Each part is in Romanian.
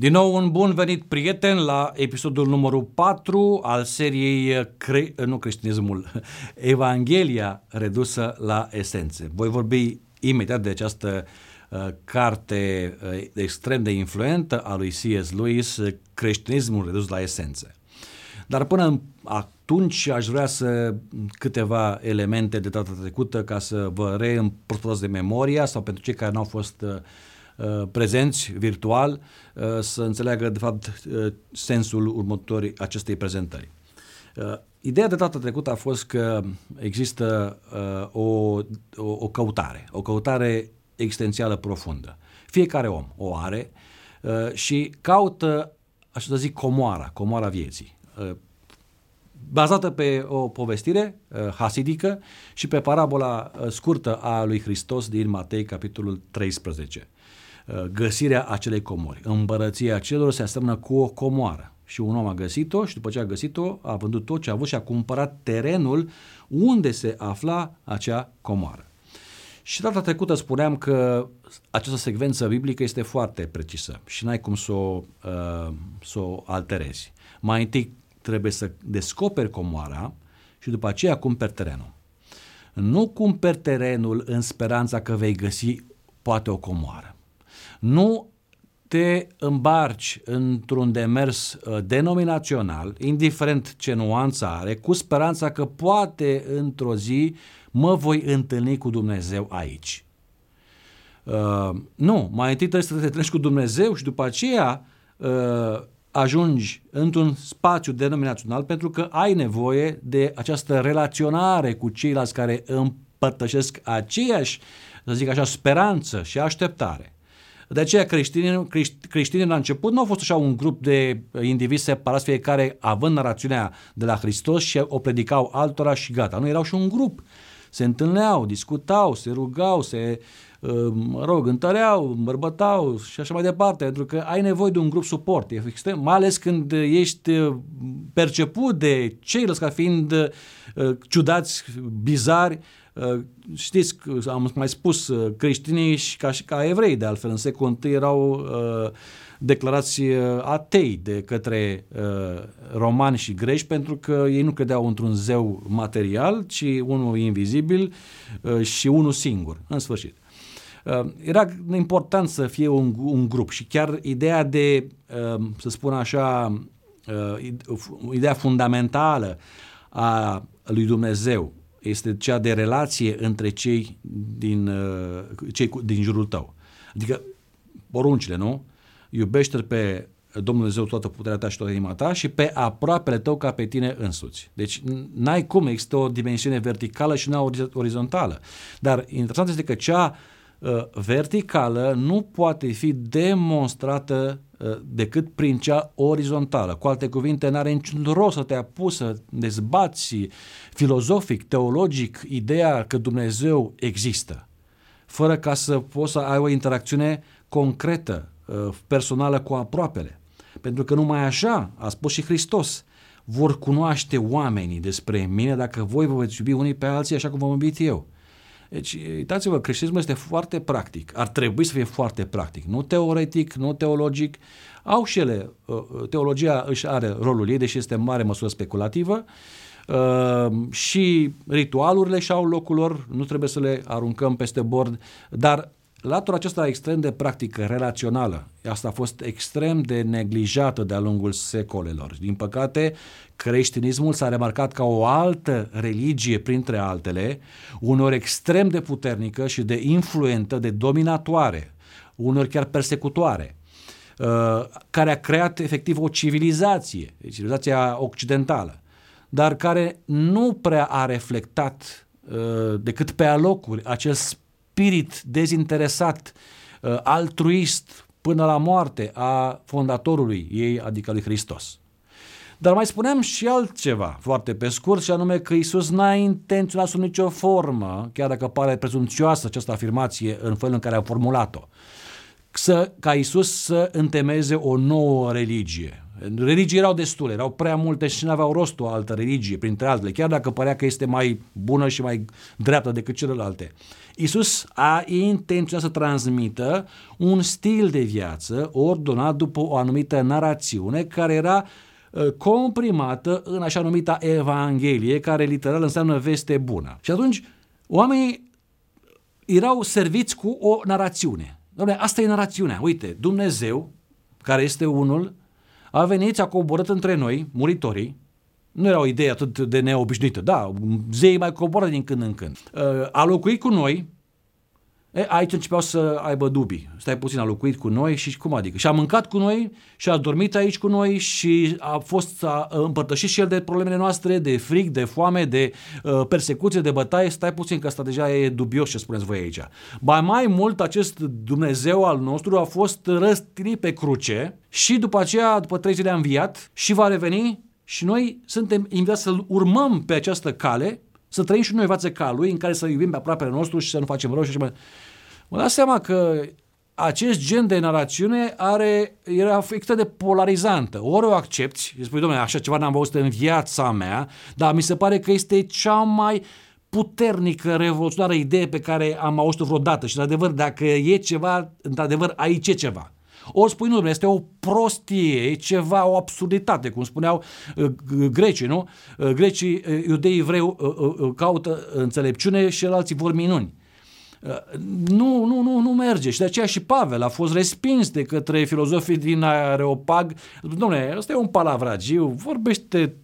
Din nou un bun venit prieten la episodul numărul 4 al seriei cre- nu creștinismul, Evanghelia redusă la esențe. Voi vorbi imediat de această uh, carte uh, extrem de influentă a lui C.S. Lewis, Creștinismul redus la esențe. Dar până atunci aș vrea să câteva elemente de data trecută ca să vă reîmprospătați de memoria sau pentru cei care nu au fost uh, Uh, prezenți virtual uh, să înțeleagă de fapt uh, sensul următorii acestei prezentări. Ideea de data trecută a fost că există o, o, o căutare, o căutare existențială profundă. Fiecare om o are și caută, aș să zic, comoara, comoara vieții bazată pe o povestire uh, hasidică și pe parabola uh, scurtă a lui Hristos din Matei, capitolul 13. Uh, găsirea acelei comori. Împărăția celor se aseamnă cu o comoară. Și un om a găsit-o și după ce a găsit-o a vândut tot ce a avut și a cumpărat terenul unde se afla acea comoară. Și data trecută spuneam că această secvență biblică este foarte precisă și n-ai cum să o, uh, să o alterezi. Mai întâi trebuie să descoperi comoara și după aceea cumperi terenul. Nu cumperi terenul în speranța că vei găsi poate o comoară. Nu te îmbarci într-un demers uh, denominațional, indiferent ce nuanță are, cu speranța că poate într-o zi mă voi întâlni cu Dumnezeu aici. Uh, nu, mai întâi trebuie să te întâlnești cu Dumnezeu și după aceea uh, ajungi într-un spațiu denominațional pentru că ai nevoie de această relaționare cu ceilalți care împărtășesc aceeași, să zic așa, speranță și așteptare. De aceea creștinii, creștinii la început nu au fost așa un grup de indivizi separați, fiecare având narațiunea de la Hristos și o predicau altora și gata. Nu, erau și un grup. Se întâlneau, discutau, se rugau, se, uh, mă rog, întăreau, îmbărbătau și așa mai departe, pentru că ai nevoie de un grup suport, e extrem, mai ales când ești uh, perceput de ceilalți ca fiind uh, ciudați, bizari, Uh, știți, am mai spus, uh, creștinii și ca și ca evrei, de altfel, în secolul I erau uh, declarați atei de către romani și greci pentru că ei nu credeau într-un zeu material, ci unul invizibil și unul singur, în sfârșit. Era important să fie un, un grup și chiar ideea de, să spun așa, ideea fundamentală a lui Dumnezeu este cea de relație între cei din, uh, cei din jurul tău. Adică poruncile, nu? Iubește pe Domnul Dumnezeu toată puterea ta și toată inima ta și pe aproapele tău ca pe tine însuți. Deci n-ai cum, există o dimensiune verticală și una orizontală. Dar interesant este că cea uh, verticală nu poate fi demonstrată uh, decât prin cea orizontală. Cu alte cuvinte, n-are niciun rost să te apuci să dezbați filozofic, teologic, ideea că Dumnezeu există, fără ca să poți să ai o interacțiune concretă, uh, personală cu aproapele. Pentru că numai așa, a spus și Hristos, vor cunoaște oamenii despre mine dacă voi vă veți iubi unii pe alții așa cum v-am iubit eu. Deci, uitați-vă, creștinismul este foarte practic. Ar trebui să fie foarte practic. Nu teoretic, nu teologic. Au și ele, uh, teologia își are rolul ei, deși este în mare măsură speculativă, Ehm, și ritualurile și-au locul lor, nu trebuie să le aruncăm peste bord, dar latura aceasta extrem de practică, relațională, asta a fost extrem de neglijată de-a lungul secolelor. Din păcate, creștinismul s-a remarcat ca o altă religie, printre altele, unor extrem de puternică și de influentă, de dominatoare, unor chiar persecutoare, uh, care a creat efectiv o civilizație, civilizația occidentală dar care nu prea a reflectat uh, decât pe alocuri acel spirit dezinteresat, uh, altruist până la moarte a fondatorului ei, adică lui Hristos. Dar mai spuneam și altceva, foarte pe scurt, și anume că Isus n-a intenționat sub nicio formă, chiar dacă pare prezumțioasă această afirmație în felul în care a formulat-o, să, ca Isus să întemeze o nouă religie. Religii erau destule, erau prea multe și nu aveau rost o altă religie, printre altele, chiar dacă părea că este mai bună și mai dreaptă decât celelalte. Isus a intenționat să transmită un stil de viață ordonat după o anumită narațiune care era uh, comprimată în așa numita Evanghelie, care literal înseamnă veste bună. Și atunci oamenii erau serviți cu o narațiune. Doamne, asta e narațiunea. Uite, Dumnezeu, care este unul, a venit, a coborât între noi, muritorii, nu era o idee atât de neobișnuită, da, zeii mai coboră din când în când. Uh, a locuit cu noi, E, aici începeau să aibă dubii. Stai puțin, a locuit cu noi și cum adică? Și a mâncat cu noi și a dormit aici cu noi și a fost a împărtășit și el de problemele noastre, de fric, de foame, de uh, persecuție, de bătaie. Stai puțin că asta deja e dubios ce spuneți voi aici. Ba mai mult, acest Dumnezeu al nostru a fost răstinit pe cruce și după aceea, după trei zile a înviat și va reveni și noi suntem invitați să-L urmăm pe această cale să trăim și noi față ca lui, în care să iubim pe aproapele nostru și să nu facem rău și așa mai Mă dau seama că acest gen de narațiune are, era extrem de polarizantă. Ori o accepti și spui, domnule, așa ceva n-am văzut în viața mea, dar mi se pare că este cea mai puternică, revoluționară idee pe care am auzit-o vreodată și, într-adevăr, dacă e ceva, într-adevăr, aici e ceva. Ori spui, nu, este o prostie, e ceva, o absurditate, cum spuneau uh, grecii, nu? Uh, grecii, uh, iudeii vrei caută înțelepciune și alții vor minuni. Nu, nu, nu, nu merge. Și de aceea și Pavel a fost respins de către filozofii din Areopag. Dom'le, ăsta e un palavragiu, vorbește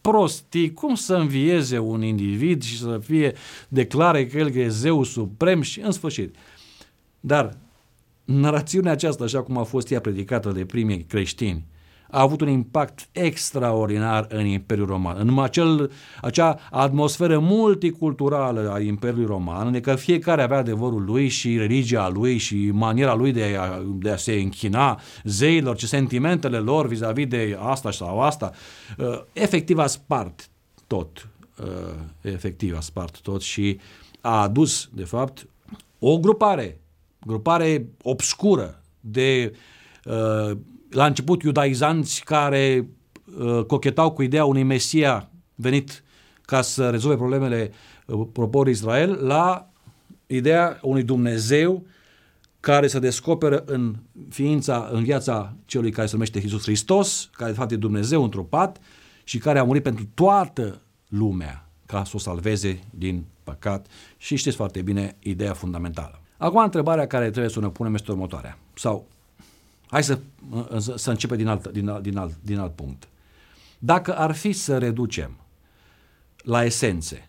prostii, cum să învieze un individ și să fie declare că el e zeu suprem și în sfârșit. Dar narațiunea aceasta, așa cum a fost ea predicată de primii creștini, a avut un impact extraordinar în Imperiul Roman. În acel, acea atmosferă multiculturală a Imperiului Roman, în care fiecare avea adevărul lui și religia lui și maniera lui de a, de a se închina zeilor, și sentimentele lor vis-a-vis de asta sau asta, uh, efectiv a spart tot. Uh, efectiv a spart tot și a adus, de fapt, o grupare, grupare obscură de uh, la început iudaizanți care uh, cochetau cu ideea unui Mesia venit ca să rezolve problemele uh, poporului Israel, la ideea unui Dumnezeu care să descoperă în ființa, în viața celui care se numește Iisus Hristos, care de fapt e Dumnezeu întrupat și care a murit pentru toată lumea ca să o salveze din păcat și știți foarte bine ideea fundamentală. Acum întrebarea care trebuie să ne punem este următoarea, sau Hai să, să începem din alt, din, alt, din, alt, din alt punct. Dacă ar fi să reducem la esențe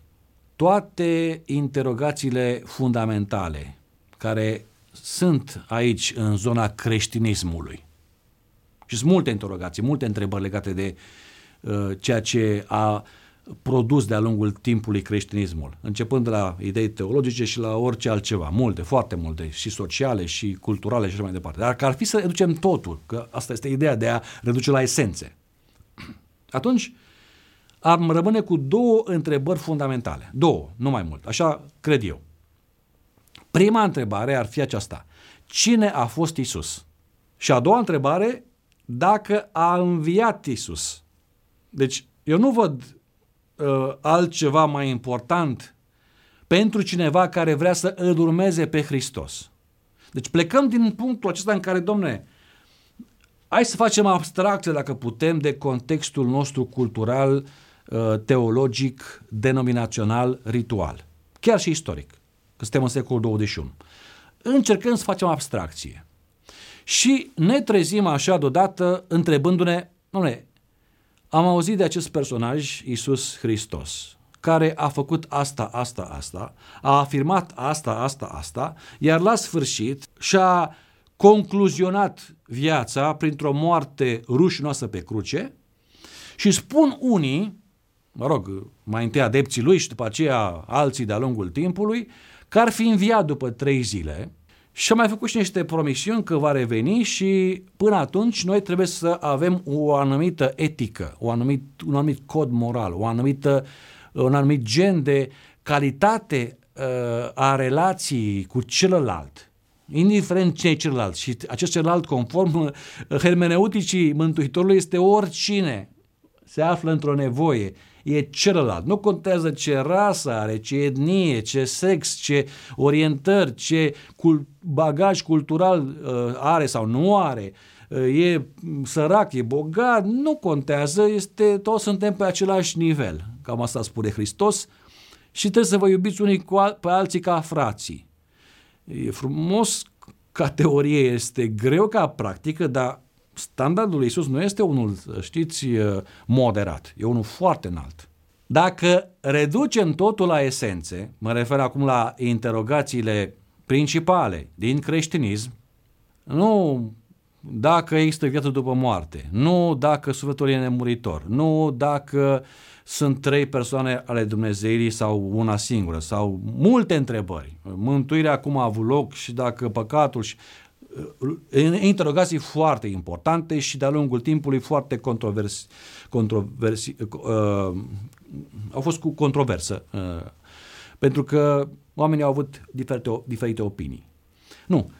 toate interogațiile fundamentale care sunt aici în zona creștinismului, și sunt multe interogații, multe întrebări legate de uh, ceea ce a produs de-a lungul timpului creștinismul, începând de la idei teologice și la orice altceva, multe, foarte multe, și sociale, și culturale și așa mai departe. Dar că ar fi să reducem totul, că asta este ideea de a reduce la esențe, atunci am rămâne cu două întrebări fundamentale. Două, nu mai mult. Așa cred eu. Prima întrebare ar fi aceasta. Cine a fost Isus? Și a doua întrebare, dacă a înviat Isus. Deci, eu nu văd uh, altceva mai important pentru cineva care vrea să îl urmeze pe Hristos. Deci plecăm din punctul acesta în care, domne, hai să facem abstracție, dacă putem, de contextul nostru cultural, uh, teologic, denominațional, ritual. Chiar și istoric, că suntem în secolul 21. Încercăm să facem abstracție. Și ne trezim așa deodată întrebându-ne, domne, am auzit de acest personaj, Isus Hristos, care a făcut asta, asta, asta, a afirmat asta, asta, asta, iar la sfârșit și-a concluzionat viața printr-o moarte rușinoasă pe cruce și spun unii, mă rog, mai întâi adepții lui și după aceea alții de-a lungul timpului, că ar fi înviat după trei zile, și a mai făcut și niște promisiuni că va reveni și până atunci noi trebuie să avem o anumită etică, o anumit, un anumit cod moral, o anumită, un anumit gen de calitate uh, a relației cu celălalt. indiferent ce e celălalt. Și acest celălalt, conform hermeneuticii Mântuitorului, este oricine se află într-o nevoie, e celălalt. Nu contează ce rasă are, ce etnie, ce sex, ce orientări, ce bagaj cultural uh, are sau nu are, uh, e sărac, e bogat, nu contează, este, toți suntem pe același nivel. Cam asta spune Hristos și trebuie să vă iubiți unii cu al- pe alții ca frații. E frumos ca teorie, este greu ca practică, dar standardul lui Isus nu este unul, știți, moderat, e unul foarte înalt. Dacă reducem totul la esențe, mă refer acum la interogațiile principale din creștinism, nu dacă există viață după moarte, nu dacă sufletul e nemuritor, nu dacă sunt trei persoane ale Dumnezeirii sau una singură, sau multe întrebări. Mântuirea acum a avut loc și dacă păcatul și interogații foarte importante și de-a lungul timpului foarte controversi, controversi uh, au fost cu controversă, uh, pentru că oamenii au avut diferite, diferite opinii. Nu.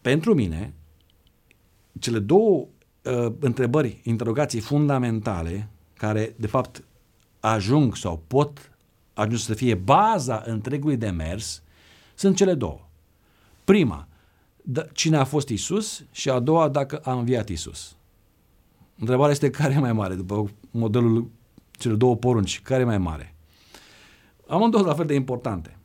Pentru mine, cele două uh, întrebări, interogații fundamentale, care de fapt ajung sau pot ajunge să fie baza întregului demers, sunt cele două. Prima, da, cine a fost Isus și a doua, dacă a înviat Isus. Întrebarea este care e mai mare, după modelul cele două porunci, care e mai mare? Amândouă la fel de importante.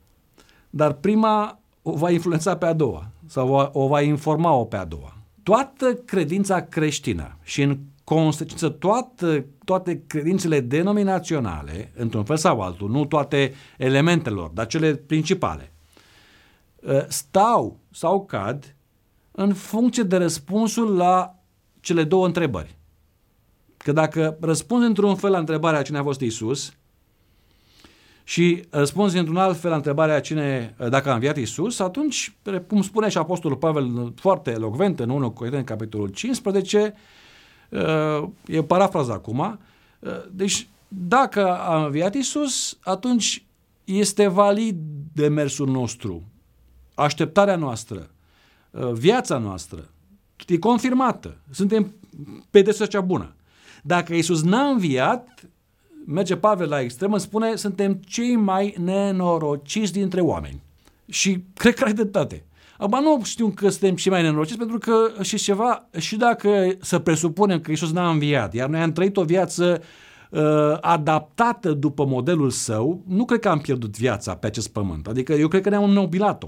Dar prima o va influența pe a doua sau o va informa-o pe a doua. Toată credința creștină și în consecință toate, toate credințele denominaționale, într-un fel sau altul, nu toate elementelor, dar cele principale, ă, stau sau cad în funcție de răspunsul la cele două întrebări. Că dacă răspunzi într-un fel la întrebarea cine a fost Isus și răspunzi într-un alt fel la întrebarea cine, dacă a înviat Isus, atunci, cum spune și Apostolul Pavel foarte elocvent în 1 Corinteni, capitolul 15, e parafraza acum, deci dacă a înviat Isus, atunci este valid demersul nostru, așteptarea noastră, viața noastră, e confirmată, suntem pe desuța cea bună. Dacă Isus n-a înviat, merge Pavel la extremă, spune, suntem cei mai nenorociți dintre oameni. Și cred că ai dreptate. Acum nu știu că suntem cei mai nenorociți, pentru că și ceva, și dacă să presupunem că Isus n-a înviat, iar noi am trăit o viață uh, adaptată după modelul său, nu cred că am pierdut viața pe acest pământ. Adică eu cred că ne-am înnobilat-o.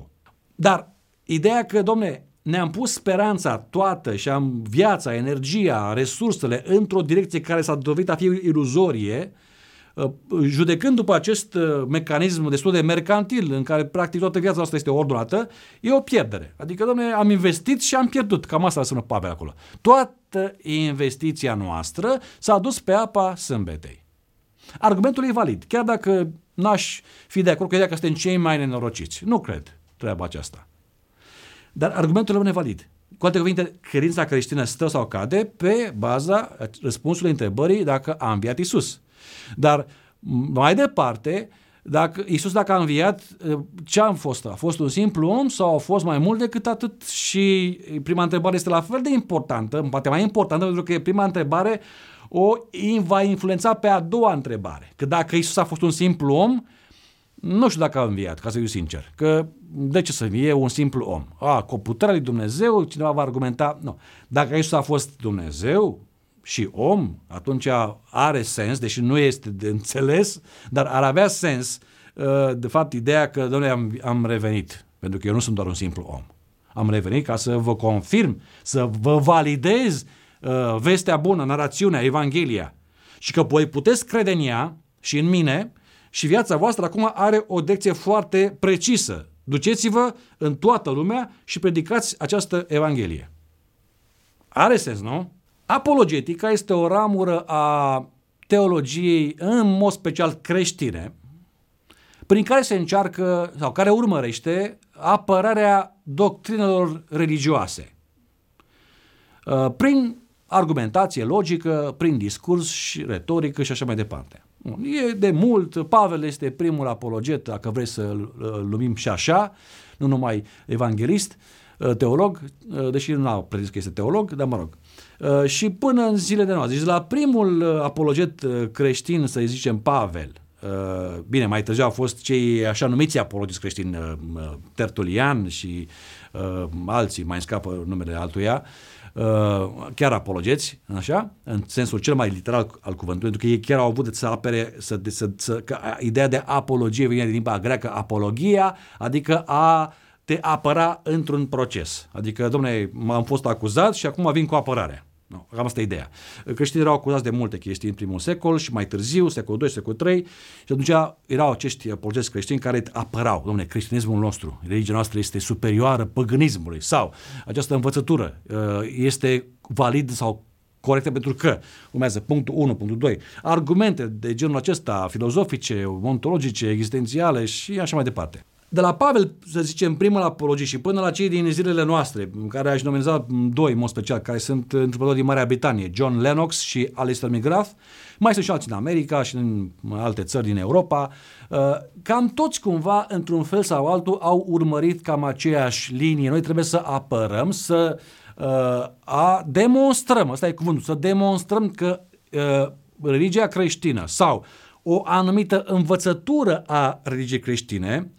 Dar ideea că, domne, ne-am pus speranța toată și am viața, energia, resursele într-o direcție care s-a dovedit a fi iluzorie, uh, judecând după acest uh, mecanism destul de mercantil, în care practic toată viața noastră este ordonată, e o pierdere. Adică, domnule, am investit și am pierdut. Cam asta sună Pavel acolo. Toată investiția noastră s-a dus pe apa sâmbetei. Argumentul e valid, chiar dacă n-aș fi de acord cu ideea că suntem cei mai nenorociți. Nu cred treaba aceasta. Dar argumentul rămâne valid. Cu alte cuvinte, credința creștină stă sau cade pe baza răspunsului întrebării dacă a înviat Isus. Dar mai departe, dacă, Isus dacă a înviat, ce am fost? A fost un simplu om sau a fost mai mult decât atât? Și prima întrebare este la fel de importantă, poate mai importantă, pentru că prima întrebare o va influența pe a doua întrebare. Că dacă Isus a fost un simplu om, nu știu dacă a înviat, ca să fiu sincer. Că de ce să fie un simplu om? A, cu puterea lui Dumnezeu, cineva va argumenta, nu. Dacă Isus a fost Dumnezeu și om, atunci are sens, deși nu este de înțeles, dar ar avea sens, uh, de fapt, ideea că, domnule, am, am revenit, pentru că eu nu sunt doar un simplu om. Am revenit ca să vă confirm, să vă validez uh, vestea bună, narațiunea, Evanghelia și că voi puteți crede în ea și în mine și viața voastră acum are o direcție foarte precisă. Duceți-vă în toată lumea și predicați această Evanghelie. Are sens, nu? Apologetica este o ramură a teologiei, în mod special creștine, prin care se încearcă sau care urmărește apărarea doctrinelor religioase. Uh, prin argumentație logică, prin discurs și retorică și așa mai departe. E de mult, Pavel este primul apologet, dacă vrei să-l numim și așa, nu numai evanghelist, teolog, deși nu a prezis că este teolog, dar mă rog. Și până în zilele noastre, deci la primul apologet creștin, să zicem Pavel, bine, mai târziu au fost cei așa numiți apologiți creștini, Tertulian și alții, mai scapă numele altuia, Uh, chiar apologeți, așa, în sensul cel mai literal al cuvântului, pentru că ei chiar au avut să apere, să, să, să, că ideea de apologie vine din limba greacă apologia, adică a te apăra într-un proces. Adică, domne, am fost acuzat și acum vin cu apărarea. No, cam asta e ideea. Creștinii erau acuzați de multe chestii în primul secol și mai târziu, secolul 2, secolul 3, și atunci erau acești apologeți creștini care apărau, domne, creștinismul nostru, religia noastră este superioară păgânismului sau această învățătură uh, este valid sau corectă pentru că urmează punctul 1, punctul 2, argumente de genul acesta, filozofice, ontologice, existențiale și așa mai departe de la Pavel, să zicem, primul apologie și până la cei din zilele noastre, care aș nomina doi, în mod special, care sunt întrepători din Marea Britanie, John Lennox și Alistair McGrath, mai sunt și alții în America și în alte țări din Europa, uh, cam toți cumva, într-un fel sau altul, au urmărit cam aceeași linie. Noi trebuie să apărăm, să uh, a demonstrăm, ăsta e cuvântul, să demonstrăm că uh, religia creștină sau o anumită învățătură a religiei creștine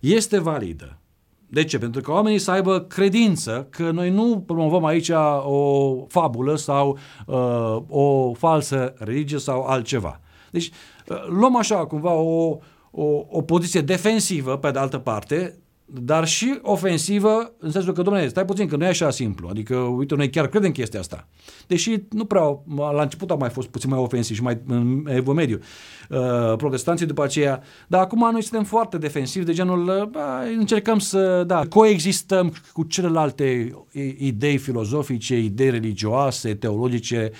este validă. De ce? Pentru că oamenii să aibă credință că noi nu promovăm aici o fabulă sau uh, o falsă religie sau altceva. Deci uh, luăm așa cumva o, o, o poziție defensivă pe de altă parte, dar și ofensivă în sensul că, domnule, stai puțin, că nu e așa simplu. Adică, uite, noi chiar credem chestia asta. Deși nu prea, la început au mai fost puțin mai ofensivi și mai în evul mediu uh, protestanții după aceea, dar acum noi suntem foarte defensivi de genul, uh, bă, încercăm să, da, coexistăm cu celelalte idei filozofice, idei religioase, teologice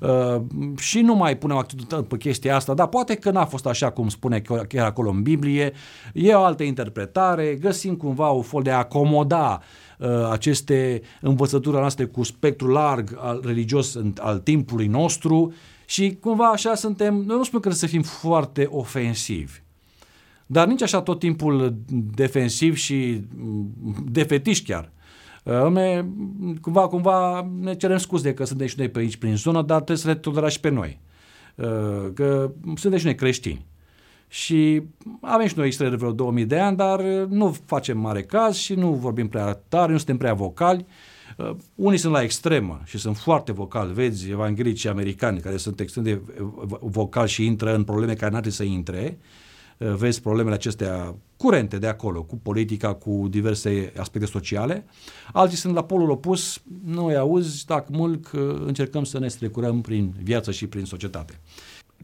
uh, și nu mai punem accentul pe chestia asta, dar poate că n-a fost așa cum spune chiar acolo în Biblie, e o altă interpretare, găsim cumva o fel de a acomoda uh, aceste învățături noastre cu spectru larg al religios al timpului nostru și cumva așa suntem, noi nu spun că să fim foarte ofensivi, dar nici așa tot timpul defensiv și mm, defetiști chiar. Uh, cumva, cumva ne cerem scuze că suntem și noi pe aici prin zonă, dar trebuie să le tolerați și pe noi. Uh, că suntem și noi creștini. Și avem și noi istorie de vreo 2000 de ani, dar nu facem mare caz și nu vorbim prea tare, nu suntem prea vocali. Uh, unii sunt la extremă și sunt foarte vocali, vezi, evanghelici americani care sunt extrem de vocali și intră în probleme care n-ar să intre, uh, vezi problemele acestea curente de acolo, cu politica, cu diverse aspecte sociale. Alții sunt la polul opus, nu îi auzi, dacă mult încercăm să ne strecurăm prin viață și prin societate.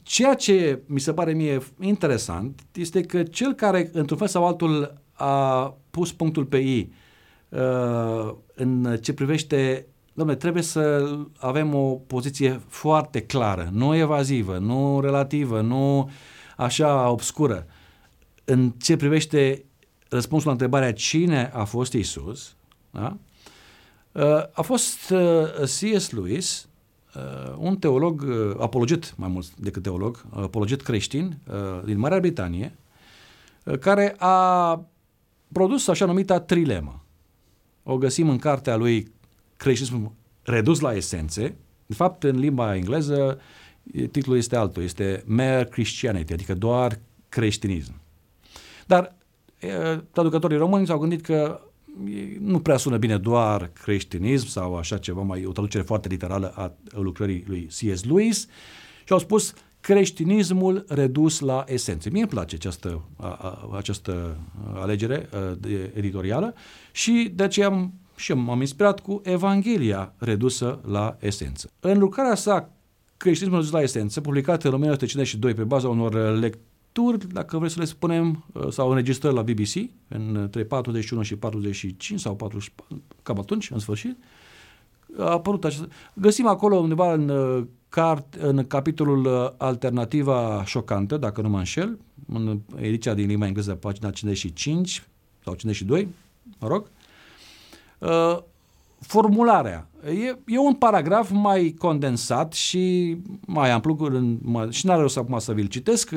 Ceea ce mi se pare mie interesant este că cel care, într-un fel sau altul, a pus punctul pe I uh, în ce privește Dom'le, trebuie să avem o poziție foarte clară, nu evazivă, nu relativă, nu așa obscură. În ce privește răspunsul la întrebarea cine a fost Isus, da? Uh, a fost uh, C.S. Lewis, un teolog, apologet mai mult decât teolog, apologet creștin din Marea Britanie, care a produs așa numita trilemă o găsim în cartea lui Creștinism redus la esențe. De fapt, în limba engleză, titlul este altul, este Mere Christianity, adică doar creștinism. Dar traducătorii români s-au gândit că nu prea sună bine doar creștinism sau așa ceva, mai o traducere foarte literală a lucrării lui C.S. Lewis și au spus creștinismul redus la esențe. Mie îmi place această, a, a, această alegere a, de, editorială și de aceea am, și m-am inspirat cu Evanghelia redusă la esență. În lucrarea sa Creștinismul redus la esență, publicată în 1952 pe baza unor lecturi, dacă vreți să le spunem, sau înregistrări la BBC, între 41 și 45 sau 40, cam atunci, în sfârșit, a apărut acest... Găsim acolo undeva în cart, în capitolul uh, Alternativa șocantă, dacă nu mă înșel, în ediția din limba engleză, pagina 55 sau 52, mă rog, uh, formularea. E, e un paragraf mai condensat și mai amplu, și n-are rost acum să vi-l citesc,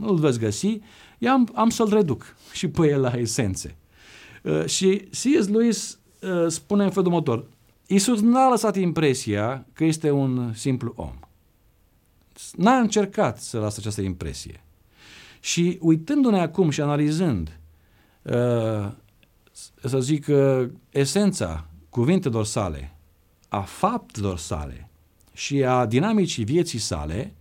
îl veți găsi, am, am să-l reduc și pe el la esențe. Uh, și C.S. Lewis uh, spune în felul următor. Iisus n-a lăsat impresia că este un simplu om. N-a încercat să lasă această impresie. Și uitându-ne acum și analizând, uh, să zic, uh, esența cuvintelor sale, a faptelor sale și a dinamicii vieții sale,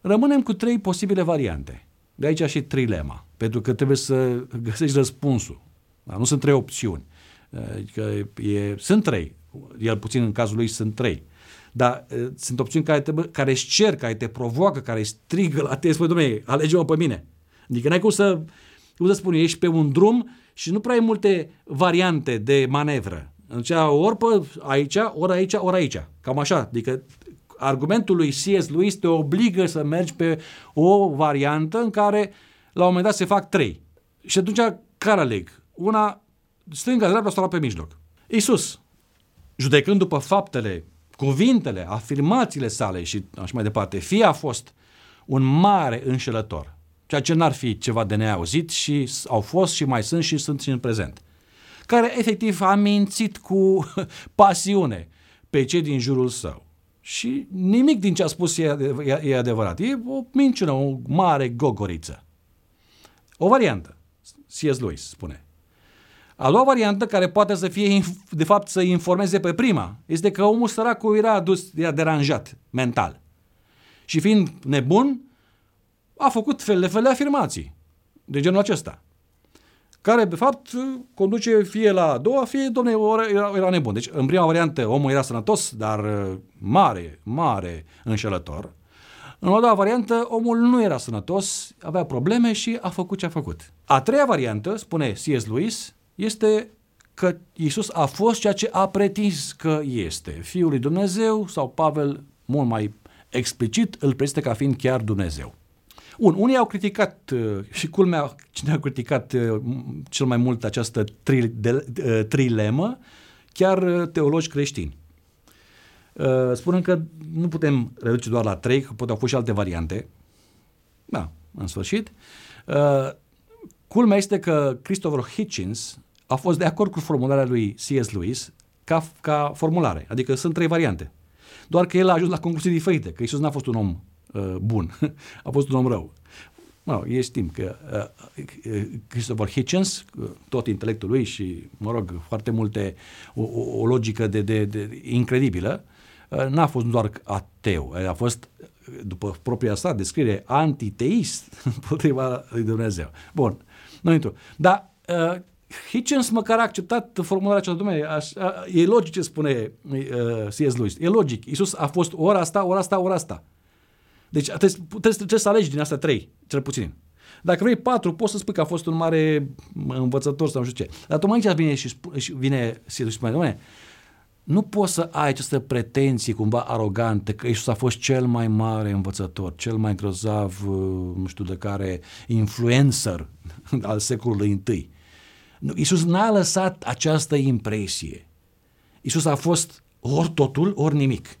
rămânem cu trei posibile variante. De aici și trilema, pentru că trebuie să găsești răspunsul. Dar nu sunt trei opțiuni. Adică e, sunt trei, el puțin în cazul lui sunt trei. Dar e, sunt opțiuni care, te, care își cer, care te provoacă, care strigă la tine, spui, domnule, alege-mă pe mine. Adică n-ai cum să, cum să spun, ești pe un drum și nu prea ai multe variante de manevră. Deci ori pe aici, ori aici, ori aici. Cam așa. Adică argumentul lui C.S. Lewis te obligă să mergi pe o variantă în care la un moment dat se fac trei. Și atunci care aleg? Una stânga, dreapta sau pe mijloc. Iisus, judecând după faptele, cuvintele, afirmațiile sale și așa mai departe, fie a fost un mare înșelător, ceea ce n-ar fi ceva de neauzit și au fost și mai sunt și sunt și în prezent, care efectiv a mințit cu pasiune pe cei din jurul său. Și nimic din ce a spus e, e, e adevărat. E o minciună, o mare gogoriță. O variantă. C.S. Lewis spune. A doua variantă, care poate să fie, de fapt, să informeze pe prima, este că omul săracul era adus, era deranjat mental. Și fiind nebun, a făcut fel de fel de afirmații de genul acesta, care, de fapt, conduce fie la a doua, fie, domne, era, era nebun. Deci, în prima variantă, omul era sănătos, dar uh, mare, mare înșelător. În a doua variantă, omul nu era sănătos, avea probleme și a făcut ce a făcut. A treia variantă, spune C.S. Lewis, este că Isus a fost ceea ce a pretins că este. Fiul lui Dumnezeu sau Pavel mult mai explicit îl prezintă ca fiind chiar Dumnezeu. Un, unii au criticat uh, și culmea cine a criticat uh, cel mai mult această tri, de, uh, trilemă, chiar teologi creștini. Spunem că nu putem reduce doar la trei, că pot au fost și alte variante. Da, în sfârșit. Culmea este că Christopher Hitchens a fost de acord cu formularea lui C.S. Lewis ca, ca formulare. Adică sunt trei variante. Doar că el a ajuns la concluzii diferite, că Isus n-a fost un om uh, bun, a fost un om rău. Mă rog, știm că uh, uh, Christopher Hitchens, tot intelectul lui și, mă rog, foarte multe, o, o, o logică de, de, de incredibilă, uh, n-a fost doar ateu, a fost, după propria sa descriere, antiteist împotriva lui Dumnezeu. Bun, nu intru. Dar uh, Hitchens măcar a acceptat formularea aceasta, domnule, e logic ce spune uh, C.S. Lewis, e logic. Iisus a fost ora asta, ora asta, ora asta. Deci trebuie, trebuie, trebuie să alegi din astea trei, cel puțin. Dacă vrei patru, poți să spui că a fost un mare învățător sau nu știu ce. Dar tocmai aici vine și spune, vine C.S. Lewis și spune, domnule, nu poți să ai această pretenție cumva arogantă că Iisus a fost cel mai mare învățător, cel mai grozav, uh, nu știu de care, influencer al secolului I. Iisus n-a lăsat această impresie. Iisus a fost ori totul, ori nimic.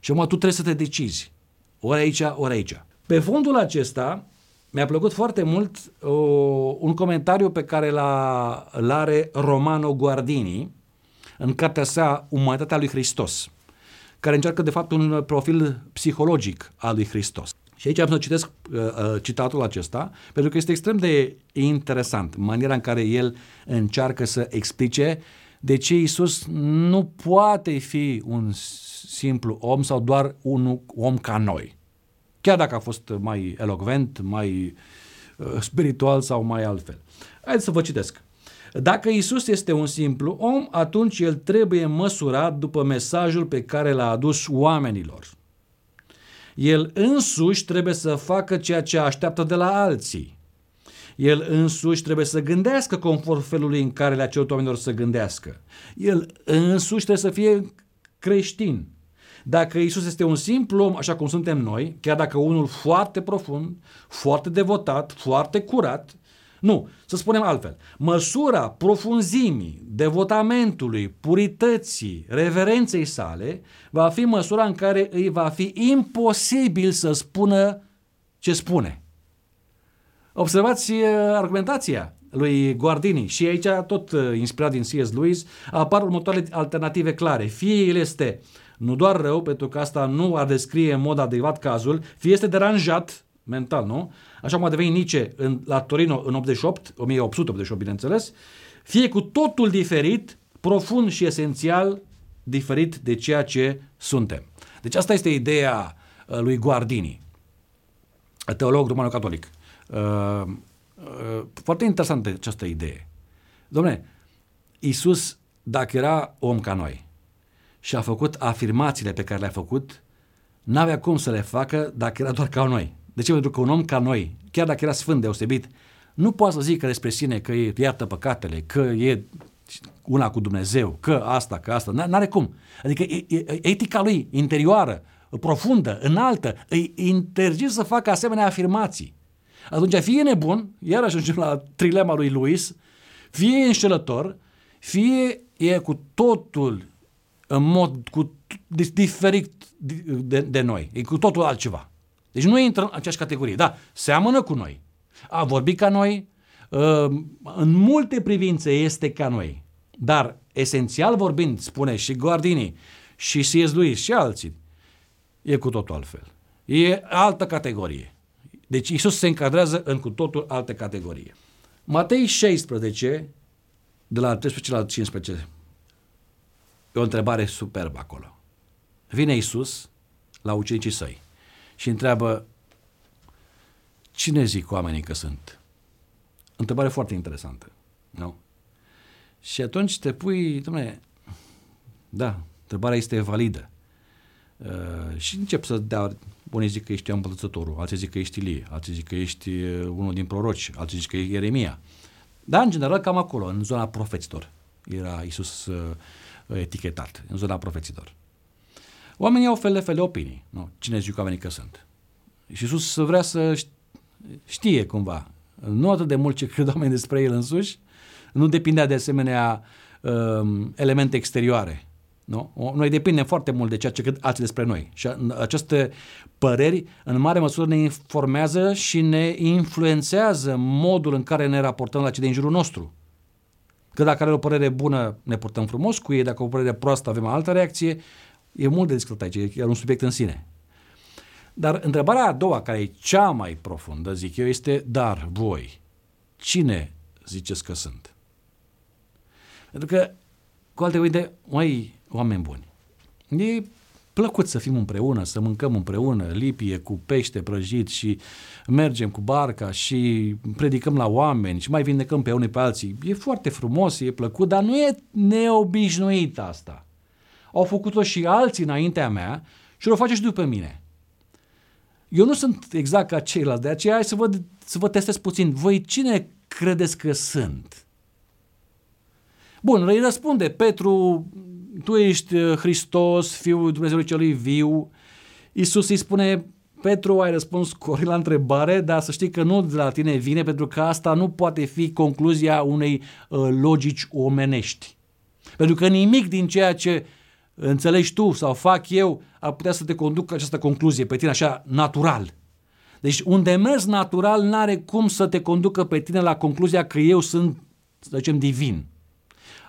Și acum tu trebuie să te decizi. Ori aici, ori aici. Pe fondul acesta, mi-a plăcut foarte mult o, un comentariu pe care l-a, l-are Romano Guardini în cartea sa Umanitatea lui Hristos, care încearcă de fapt un profil psihologic al lui Hristos. Și aici am să citesc uh, uh, citatul acesta, pentru că este extrem de interesant maniera în care el încearcă să explice de ce Isus nu poate fi un simplu om sau doar un om ca noi. Chiar dacă a fost mai elocvent, mai uh, spiritual sau mai altfel. Haideți să vă citesc. Dacă Isus este un simplu om, atunci el trebuie măsurat după mesajul pe care l-a adus oamenilor el însuși trebuie să facă ceea ce așteaptă de la alții. El însuși trebuie să gândească conform felului în care le-a cerut oamenilor să gândească. El însuși trebuie să fie creștin. Dacă Isus este un simplu om, așa cum suntem noi, chiar dacă unul foarte profund, foarte devotat, foarte curat, nu, să spunem altfel. Măsura profunzimii, devotamentului, purității, reverenței sale va fi măsura în care îi va fi imposibil să spună ce spune. Observați uh, argumentația. lui Guardini și aici tot uh, inspirat din C.S. Lewis apar următoarele alternative clare. Fie el este nu doar rău, pentru că asta nu ar descrie în mod adecvat cazul, fie este deranjat mental, nu? Așa cum a devenit Nietzsche în, la Torino în 88, 1888, bineînțeles, fie cu totul diferit, profund și esențial diferit de ceea ce suntem. Deci asta este ideea uh, lui Guardini, teolog romano-catolic. Uh, uh, foarte interesantă această idee. Domne, Iisus, dacă era om ca noi și a făcut afirmațiile pe care le-a făcut, n-avea cum să le facă dacă era doar ca noi. De ce? Pentru că un om ca noi, chiar dacă era sfânt deosebit, nu poate să zică despre sine că e iartă păcatele, că e una cu Dumnezeu, că asta, că asta, n-are cum. Adică etica lui interioară, profundă, înaltă, îi interzice să facă asemenea afirmații. Atunci fie nebun, iar ajungem la trilema lui Luis, fie e înșelător, fie e cu totul în mod cu, diferit de, de noi, e cu totul altceva. Deci nu intră în aceeași categorie. Da, seamănă cu noi, a vorbit ca noi, ă, în multe privințe este ca noi, dar esențial vorbind, spune și Guardini, și C.S. Lewis și alții, e cu totul altfel. E altă categorie. Deci Isus se încadrează în cu totul altă categorie. Matei 16, de la 13 la 15, e o întrebare superbă acolo. Vine Isus la ucenicii săi și întreabă cine zic oamenii că sunt? Întrebare foarte interesantă. Nu? Și atunci te pui, dom'le, da, întrebarea este validă. Uh, și încep să dea, unii zic că ești împălățătorul, alții zic că ești Ilie, alții zic că ești uh, unul din proroci, alții zic că e Ieremia. Dar, în general, cam acolo, în zona profeților, era Isus uh, etichetat, în zona profeților. Oamenii au fel de fel de opinii. Nu? Cine zic oamenii că sunt? Și Iisus vrea să știe cumva, nu atât de mult ce cred oamenii despre el însuși, nu depindea de asemenea um, elemente exterioare. Nu? Noi depindem foarte mult de ceea ce cred alții despre noi. Și aceste păreri, în mare măsură, ne informează și ne influențează modul în care ne raportăm la cei din jurul nostru. Că dacă are o părere bună, ne purtăm frumos cu ei, dacă o părere proastă, avem altă reacție E mult de discutat aici, e chiar un subiect în sine. Dar întrebarea a doua, care e cea mai profundă, zic eu, este, dar voi, cine ziceți că sunt? Pentru că, cu alte cuvinte, mai oameni buni, e plăcut să fim împreună, să mâncăm împreună, lipie cu pește prăjit și mergem cu barca și predicăm la oameni și mai vindecăm pe unii pe alții. E foarte frumos, e plăcut, dar nu e neobișnuit asta. Au făcut-o și alții înaintea mea și o face și după mine. Eu nu sunt exact ca ceilalți, de aceea hai să vă, să vă testez puțin. Voi cine credeți că sunt? Bun, îi răspunde Petru, tu ești uh, Hristos, Fiul Dumnezeului Celui Viu. Iisus îi spune, Petru, ai răspuns corect la întrebare, dar să știi că nu de la tine vine, pentru că asta nu poate fi concluzia unei uh, logici omenești. Pentru că nimic din ceea ce înțelegi tu sau fac eu, ar putea să te conducă această concluzie pe tine așa natural. Deci un demers natural nu are cum să te conducă pe tine la concluzia că eu sunt, să zicem, divin.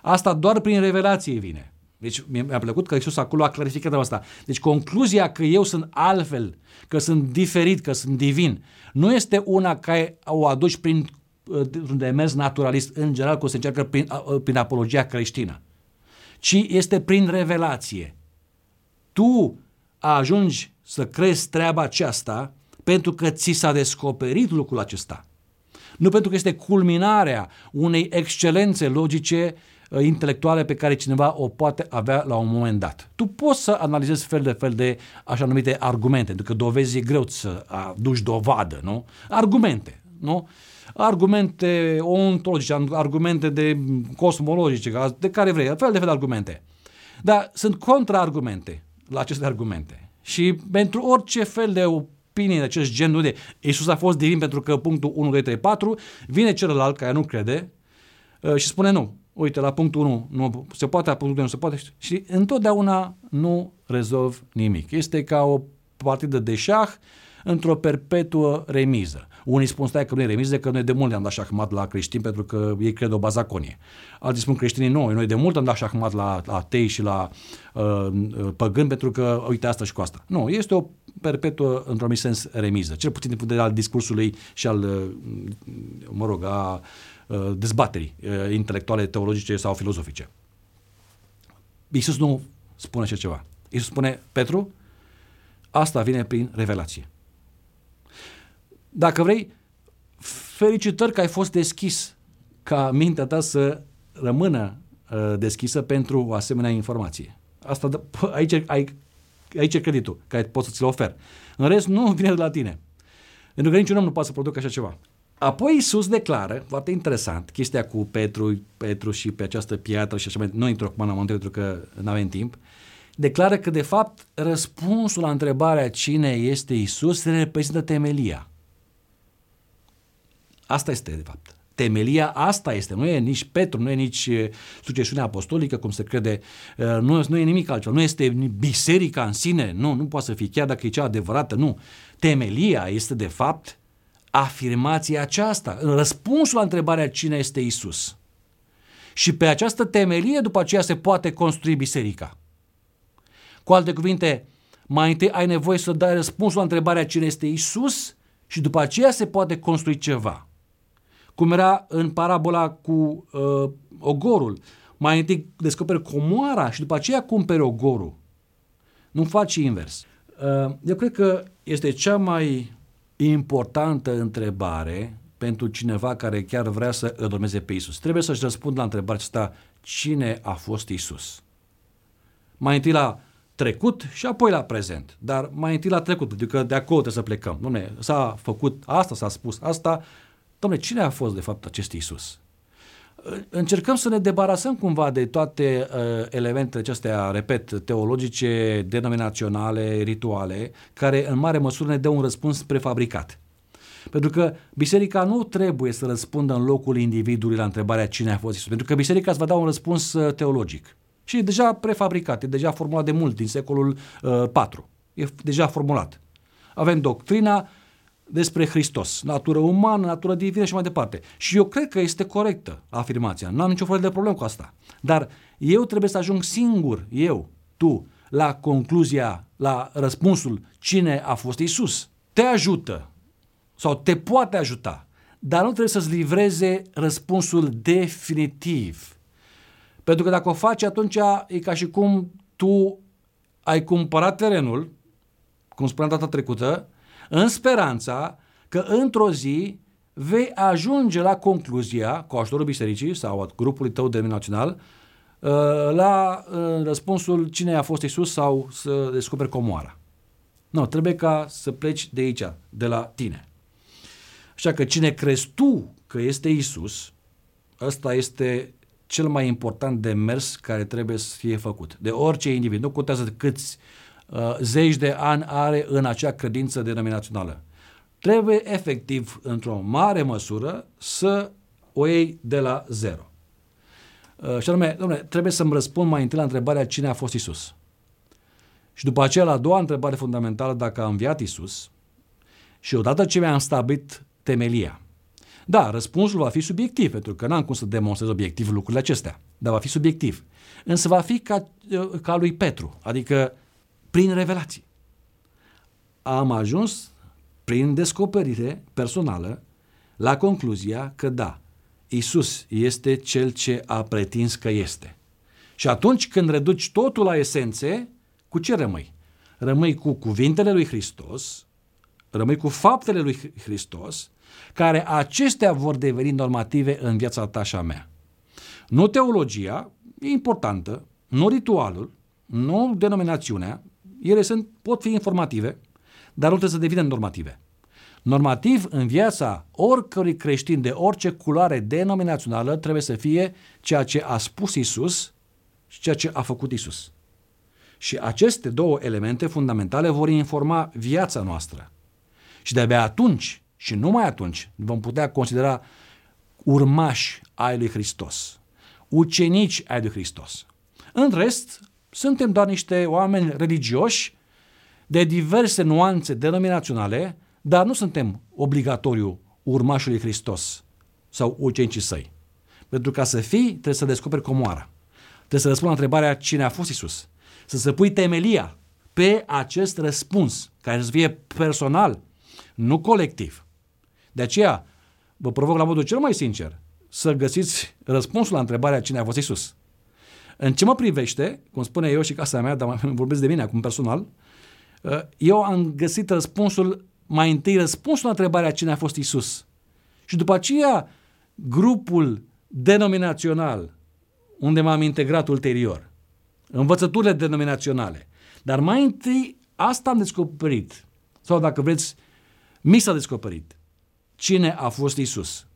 Asta doar prin revelație vine. Deci mi-a plăcut că Iisus acolo a clarificat asta. Deci concluzia că eu sunt altfel, că sunt diferit, că sunt divin, nu este una care o aduci prin uh, un demers naturalist, în general, cum se încearcă prin, uh, prin apologia creștină ci este prin revelație. Tu ajungi să crezi treaba aceasta pentru că ți s-a descoperit lucrul acesta. Nu pentru că este culminarea unei excelențe logice uh, intelectuale pe care cineva o poate avea la un moment dat. Tu poți să analizezi fel de fel de așa numite argumente, pentru că dovezi e greu să aduci dovadă, nu? Argumente, nu? argumente ontologice, argumente de cosmologice, de care vrei, fel de fel de argumente. Dar sunt contraargumente la aceste argumente. Și pentru orice fel de opinie de acest gen, nu de Iisus a fost divin pentru că punctul 1, 2, 3, 4, vine celălalt care nu crede uh, și spune nu. Uite, la punctul 1 nu se poate, la punctul 2 nu se poate. Și întotdeauna nu rezolv nimic. Este ca o partidă de șah într-o perpetuă remiză. Unii spun stai că nu e remiză, că noi de mult ne-am dat șahmat la creștini pentru că ei cred o bazaconie. Alții spun creștinii noi, noi de mult am dat șahmat la, la atei și la uh, uh, păgâni pentru că uite asta și cu asta. Nu, este o perpetuă, într-un sens, remiză. Cel puțin din punct de vedere al discursului și al, uh, mă rog, a uh, dezbaterii uh, intelectuale, teologice sau filozofice. Iisus nu spune așa ceva. Iisus spune, Petru, asta vine prin revelație. Dacă vrei, felicitări că ai fost deschis ca mintea ta să rămână uh, deschisă pentru o asemenea informație. Asta, aici, aici, aici e creditul care poți să ți-l ofer. În rest, nu vine de la tine. Pentru că niciun om nu poate să producă așa ceva. Apoi Iisus declară, foarte interesant, chestia cu Petru, Petru și pe această piatră și așa mai nu intru acum în pentru că nu avem timp, declară că de fapt răspunsul la întrebarea cine este Isus reprezintă temelia. Asta este de fapt. Temelia asta este, nu e nici Petru, nu e nici succesiunea apostolică, cum se crede, nu, nu e nimic altceva, nu este biserica în sine, nu, nu poate să fie, chiar dacă e cea adevărată, nu. Temelia este de fapt afirmația aceasta, răspunsul la întrebarea cine este Isus. Și pe această temelie după aceea se poate construi biserica. Cu alte cuvinte, mai întâi ai nevoie să dai răspunsul la întrebarea cine este Isus și după aceea se poate construi ceva. Cum era în parabola cu uh, ogorul. Mai întâi descoperi comoara și după aceea cumperi ogorul. Nu faci invers. Uh, eu cred că este cea mai importantă întrebare pentru cineva care chiar vrea să îl urmeze pe Isus. Trebuie să-și răspundă la întrebarea aceasta, cine a fost Isus? Mai întâi la trecut și apoi la prezent. Dar mai întâi la trecut, pentru că de acolo trebuie să plecăm. Dom'le, s-a făcut asta, s-a spus asta. Dom'le, cine a fost de fapt acest Isus? Încercăm să ne debarasăm cumva de toate uh, elementele acestea, repet, teologice, denominaționale, rituale, care în mare măsură ne dă un răspuns prefabricat. Pentru că biserica nu trebuie să răspundă în locul individului la întrebarea cine a fost Isus, pentru că biserica îți va da un răspuns uh, teologic. Și e deja prefabricat, e deja formulat de mult, din secolul uh, 4. E deja formulat. Avem doctrina despre Hristos, natură umană, natură divină și mai departe. Și eu cred că este corectă afirmația, nu am nicio fel de problemă cu asta. Dar eu trebuie să ajung singur, eu, tu, la concluzia, la răspunsul cine a fost Isus. Te ajută sau te poate ajuta, dar nu trebuie să-ți livreze răspunsul definitiv pentru că dacă o faci, atunci e ca și cum tu ai cumpărat terenul, cum spuneam data trecută, în speranța că într-o zi vei ajunge la concluzia, cu ajutorul bisericii sau a grupului tău denominațional, uh, la uh, răspunsul cine a fost Isus sau să descoperi comoara. Nu, trebuie ca să pleci de aici, de la tine. Așa că cine crezi tu că este Isus, ăsta este cel mai important demers care trebuie să fie făcut. De orice individ. Nu contează câți uh, zeci de ani are în acea credință denominațională. Trebuie efectiv, într-o mare măsură, să o iei de la zero. Uh, și anume, domnule, trebuie să-mi răspund mai întâi la întrebarea cine a fost Isus. Și după aceea, la a doua întrebare fundamentală, dacă a înviat Isus, și odată ce mi-am stabilit temelia, da, răspunsul va fi subiectiv, pentru că n-am cum să demonstrez obiectiv lucrurile acestea, dar va fi subiectiv. Însă va fi ca, ca lui Petru, adică prin revelații. Am ajuns prin descoperire personală la concluzia că da, Isus este cel ce a pretins că este. Și atunci când reduci totul la esențe, cu ce rămâi? Rămâi cu cuvintele lui Hristos, rămâi cu faptele lui Hristos care acestea vor deveni normative în viața ta și a mea. Nu teologia, e importantă, nu ritualul, nu denominațiunea, ele sunt, pot fi informative, dar nu trebuie să devină normative. Normativ în viața oricărui creștin de orice culoare denominațională trebuie să fie ceea ce a spus Isus și ceea ce a făcut Isus. Și aceste două elemente fundamentale vor informa viața noastră. Și de-abia atunci și numai atunci vom putea considera urmași ai lui Hristos, ucenici ai lui Hristos. În rest, suntem doar niște oameni religioși de diverse nuanțe denominaționale, dar nu suntem obligatoriu urmașul lui Hristos sau ucenicii săi. Pentru ca să fii, trebuie să descoperi comoara. Trebuie să răspunzi la întrebarea cine a fost Isus. Să se pui temelia pe acest răspuns, care să fie personal, nu colectiv. De aceea, vă provoc la modul cel mai sincer să găsiți răspunsul la întrebarea cine a fost Isus. În ce mă privește, cum spune eu și casa mea, dar vorbesc de mine acum personal, uh, eu am găsit răspunsul, mai întâi răspunsul la întrebarea cine a fost Isus. Și după aceea, grupul denominațional, unde m-am integrat ulterior, învățăturile denominaționale. Dar mai întâi, asta am descoperit, sau dacă vreți, mi s-a descoperit, cine a fost Isus.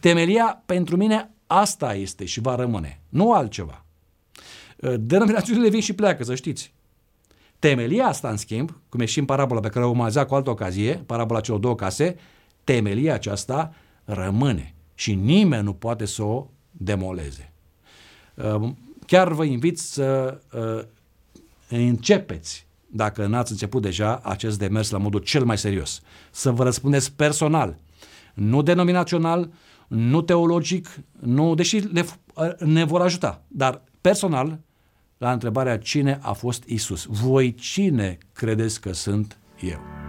Temelia pentru mine asta este și va rămâne, nu altceva. Denominațiunile vin și pleacă, să știți. Temelia asta, în schimb, cum e și în parabola pe care o urmaza cu altă ocazie, parabola celor două case, temelia aceasta rămâne și nimeni nu poate să o demoleze. Ehm, chiar vă invit să începeți, dacă n-ați început deja, acest demers la modul cel mai serios. Să vă răspundeți personal, nu denominațional, nu teologic, nu, deși ne, ne vor ajuta, dar personal, la întrebarea cine a fost Isus. Voi cine credeți că sunt eu?